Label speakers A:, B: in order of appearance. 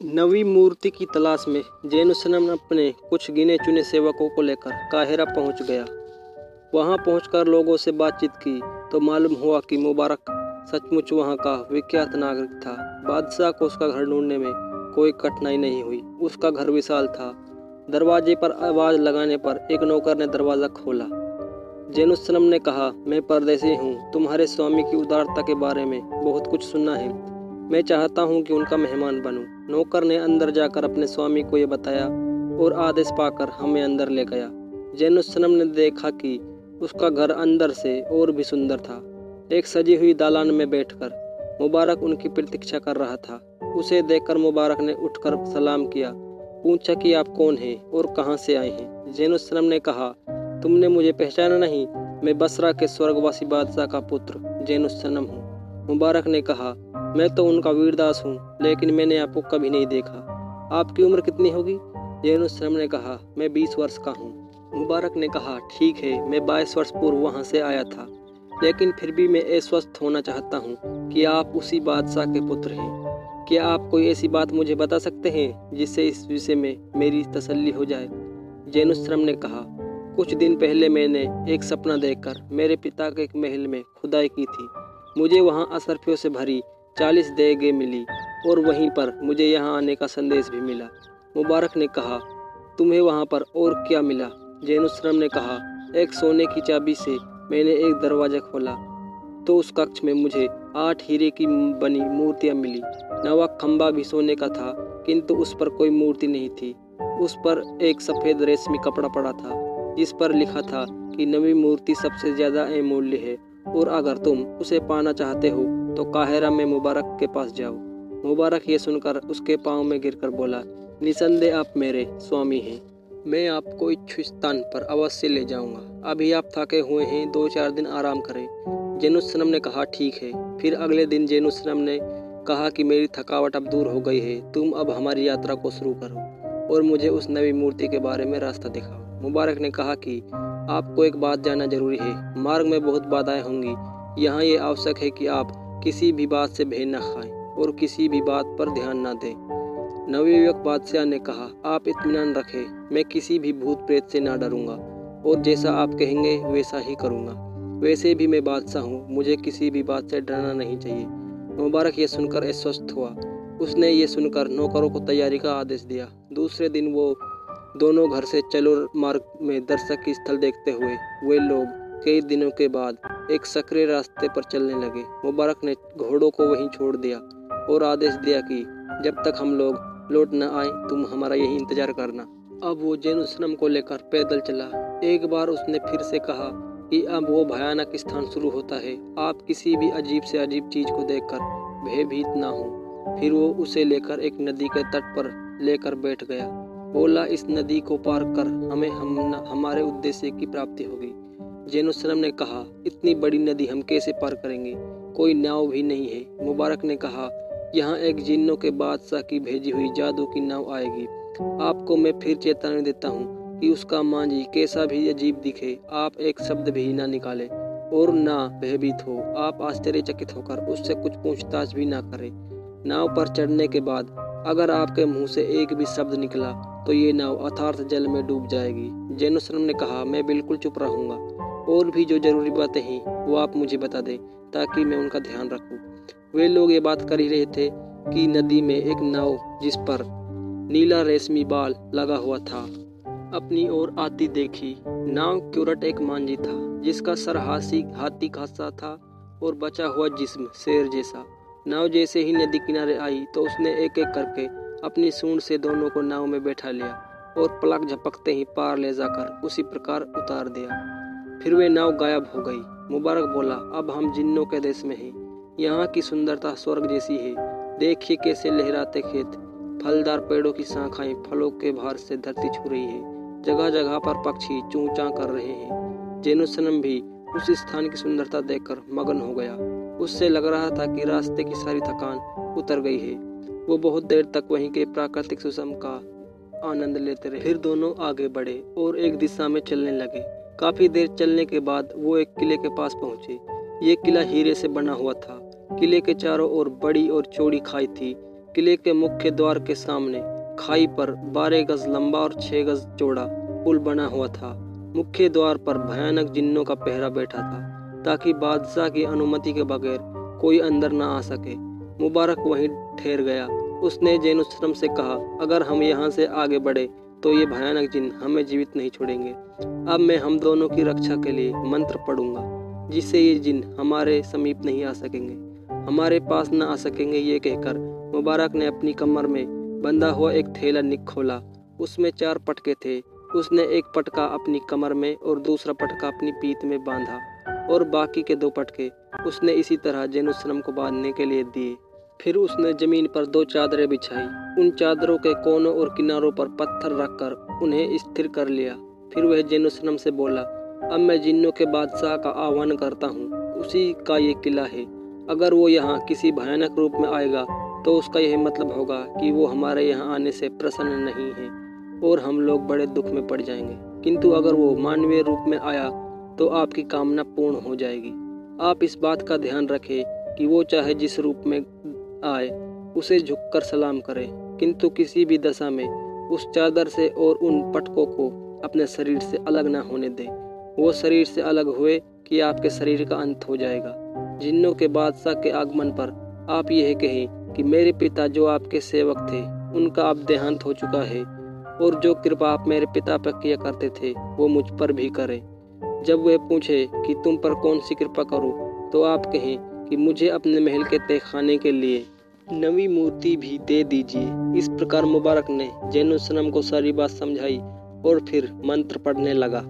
A: नवी मूर्ति की तलाश में जैनुसनम अपने कुछ गिने चुने सेवकों को लेकर काहिरा पहुँच गया। वहाँ पहुंचकर लोगों से बातचीत की तो मालूम हुआ कि मुबारक सचमुच वहाँ का विख्यात नागरिक था। बादशाह को उसका घर ढूँढने में कोई कठिनाई नहीं हुई। उसका घर विशाल था। दरवाजे पर आवाज़ लगाने पर एक नौकर ने दरवाज़ा खोला। जैनुसनम ने कहा, मैं परदेसी हूँ। तुम्हारे स्वामी की उदारता के बारे में बहुत कुछ सुना है। मैं चाहता हूँ कि उनका मेहमान बनूं। नौकर ने अंदर जाकर अपने स्वामी को यह बताया और आदेश पाकर हमें अंदर ले गया। जैनुसनम ने देखा कि उसका घर अंदर से और भी सुंदर था। एक सजी हुई दालान में बैठकर मुबारक उनकी प्रतीक्षा कर रहा था। उसे देखकर मुबारक ने उठकर सलाम किया, पूछा कि आप कौन हैं और कहाँ से आए हैं? जैनुसलम ने कहा, तुमने मुझे पहचाना नहीं, मैं बसरा के स्वर्गवासी बादशाह का पुत्र जैनुसलम हूँ। मुबारक ने कहा मैं तो उनका वीरदास हूँ, लेकिन मैंने आपको कभी नहीं देखा। आपकी उम्र कितनी होगी? जैनुसलम ने कहा, मैं बीस वर्ष का हूँ। मुबारक ने कहा, ठीक है, मैं बाईस वर्ष पूर्व वहाँ से आया था। लेकिन फिर भी मैं अस्वस्थ होना चाहता हूँ कि आप उसी बादशाह के पुत्र हैं। क्या आप कोई ऐसी बात मुझे बता सकते हैं, जिससे इस विषय में मेरी तसल्ली हो जाए? जैनुश्रम ने कहा, कुछ दिन पहले मैंने एक सपना देखकर मेरे पिता के एक महल में खुदाई की थी। मुझे वहाँ असरफियों से भरी चालीस देगे मिली, और वहीं पर मुझे यहाँ आने का संदेश भी मिला। मुबारक ने कहा, तुम्हें वहाँ पर और क्या मिला? जैनुश्रम ने कहा, एक सोने की चाबी से मैंने एक दरवाज़ा खोला तो उस कक्ष में मुझे आठ हीरे की बनी मूर्तियाँ मिली। नवा खम्बा भी सोने का था, किंतु उस पर कोई मूर्ति नहीं थी। उस पर एक सफ़ेद रेशमी कपड़ा पड़ा था, जिस पर लिखा था कि नवी मूर्ति सबसे ज़्यादा अमूल्य है, और अगर तुम उसे पाना चाहते हो तो काहिरा में मुबारक के पास जाओ। मुबारक ये सुनकर उसके पाँव में गिरकर बोला, निसंदेह आप मेरे स्वामी हैं। मैं आपको इच्छु स्थान पर अवश्य ले जाऊँगा। अभी आप थके हुए हैं, दो चार दिन आराम करें। जेनुसनम ने कहा, ठीक है। फिर अगले दिन जेनुसनम ने कहा कि, मेरी थकावट अब दूर हो गई है। तुम अब हमारी यात्रा को शुरू करो और मुझे उस नवी मूर्ति के बारे में रास्ता दिखाओ। मुबारक ने कहा कि, आपको एक बात जानना ज़रूरी है। मार्ग में बहुत बाधाएँ होंगी। यहाँ ये आवश्यक है कि आप किसी भी बात से भेद न खाएँ और किसी भी बात पर ध्यान न दें। नवयुवक बादशाह ने कहा, आप इतमान रखें, मैं किसी भी भूत प्रेत से ना डरूँगा और जैसा आप कहेंगे, वैसा ही करूँगा। वैसे भी मैं बादशाह हूँ, मुझे किसी भी बात से डरना नहीं चाहिए। मुबारक ये सुनकर अस्वस्थ हुआ। उसने ये सुनकर नौकरों को तैयारी का आदेश दिया। दूसरे दिन वो दोनों घर से चलो मार्ग में दर्शक की स्थल देखते हुए, वे लोग कई दिनों के बाद एक सक्रिय रास्ते पर चलने लगे। मुबारक ने घोड़ों को वहीं छोड़ दिया और आदेश दिया कि जब तक हम लोग लौट न आए, तुम हमारा यही इंतज़ार करना। अब वो जेनुसनम को लेकर पैदल चला। एक बार उसने फिर से कहा कि अब वो भयानक स्थान शुरू होता है। आप किसी भी अजीब से अजीब चीज़ को देखकर भयभीत ना हो। फिर वो उसे लेकर एक नदी के तट पर लेकर बैठ गया। बोला, इस नदी को पार कर, हमें हम हमारे उद्देश्य की प्राप्ति होगी। जेनुसलम ने कहा, इतनी बड़ी नदी हम कैसे पार करेंगे? कोई नाव भी नहीं है। मुबारक ने कहा, यहाँ एक जिन्नों के बादशाह की भेजी हुई जादू की नाव आएगी। आपको मैं फिर चेतावनी देता हूँ कि उसका मांझी कैसा भी अजीब दिखे, आप एक शब्द भी ना निकाले और ना भयभीत हो। आप आश्चर्यचकित होकर उससे कुछ पूछताछ भी ना करें। नाव पर चढ़ने के बाद अगर आपके मुँह से एक भी शब्द निकला तो ये नाव अथार्थ जल में डूब जाएगी। जैनुसलम ने कहा, मैं बिल्कुल चुप रहूँगा। और भी जो ज़रूरी बातें हैं, वो आप मुझे बता दें, ताकि मैं उनका ध्यान रखूँ। वे लोग ये बात कर ही रहे थे कि नदी में एक नाव, जिस पर नीला रेशमी बाल लगा हुआ था, अपनी ओर आती देखी। नाव क्यूरट एक मांझी था, जिसका सर हासी, हाथी खासा था और बचा हुआ जिस्म शेर जैसा। नाव जैसे ही नदी किनारे आई तो उसने एक एक करके अपनी सूंड से दोनों को नाव में बैठा लिया और पलक झपकते ही पार ले जाकर उसी प्रकार उतार दिया। फिर वे नाव गायब हो गई। मुबारक बोला, अब हम जिन्नों के देश में हैं। यहाँ की सुंदरता स्वर्ग जैसी है। देखिए कैसे लहराते खेत। फलदार पेड़ों की शाखाएँ फलों के भार से धरती छू रही है। जगह जगह पर पक्षी चूचा कर रहे हैं। जेनुसनम भी उस स्थान की सुंदरता देखकर मगन हो गया। उससे लग रहा था कि रास्ते की सारी थकान उतर गई है। वो बहुत देर तक वहीं के प्राकृतिक सुषम का आनंद लेते रहे। फिर दोनों आगे बढ़े और एक दिशा में चलने लगे। काफ़ी देर चलने के बाद वो एक किले के पास पहुँचे। ये किला हीरे से बना हुआ था। किले के चारों ओर बड़ी और चौड़ी खाई थी। किले के मुख्य द्वार के सामने खाई पर बारह गज लंबा और छह गज चौड़ा पुल बना हुआ था। मुख्य द्वार पर भयानक जिन्नों का पहरा बैठा था, ताकि बादशाह की अनुमति के बगैर कोई अंदर ना आ सके। मुबारक वहीं ठहर गया। उसने जैनुसलम से कहा, अगर हम यहाँ से आगे बढ़े तो ये भयानक जिन हमें जीवित नहीं छोड़ेंगे। अब मैं हम दोनों की रक्षा के लिए मंत्र पढ़ूँगा, जिससे ये जिन हमारे समीप नहीं आ सकेंगे, हमारे पास न आ सकेंगे ये कहकर मुबारक ने अपनी कमर में बंधा हुआ एक थैला निक खोला। उसमें चार पटके थे। उसने एक पटका अपनी कमर में और दूसरा पटका अपनी पीठ में बांधा और बाकी के दो पटके उसने इसी तरह जैनुसलम को बांधने के लिए दिए। फिर उसने ज़मीन पर दो चादरें बिछाई। उन चादरों के कोनों और किनारों पर पत्थर रखकर उन्हें स्थिर कर लिया। फिर वह जैनुसलम से बोला, अब मैं जिन्नों के बादशाह का आह्वान करता हूँ। उसी का ये किला है। अगर वो यहाँ किसी भयानक रूप में आएगा तो उसका यह मतलब होगा कि वो हमारे यहाँ आने से प्रसन्न नहीं है और हम लोग बड़े दुख में पड़ जाएँगे। किंतु अगर वो मानवीय रूप में आया तो आपकी कामना पूर्ण हो जाएगी। आप इस बात का ध्यान रखें कि वो चाहे जिस रूप में आए, उसे झुककर सलाम करे। किंतु किसी भी दशा में उस चादर से और उन पटकों को अपने शरीर से अलग ना होने दे। वो शरीर से अलग हुए कि आपके शरीर का अंत हो जाएगा। जिन्नों के बादशाह के आगमन पर आप यह कहें कि मेरे पिता जो आपके सेवक थे, उनका अब देहांत हो चुका है, और जो कृपा आप मेरे पिता पर किया करते थे, वो मुझ पर भी करें। जब वे पूछे कि तुम पर कौन सी कृपा करूँ तो आप कहें कि मुझे अपने महल के तहखाने के लिए नवी मूर्ति भी दे दीजिए। इस प्रकार मुबारक ने जैनुसलम को सारी बात समझाई और फिर मंत्र पढ़ने लगा।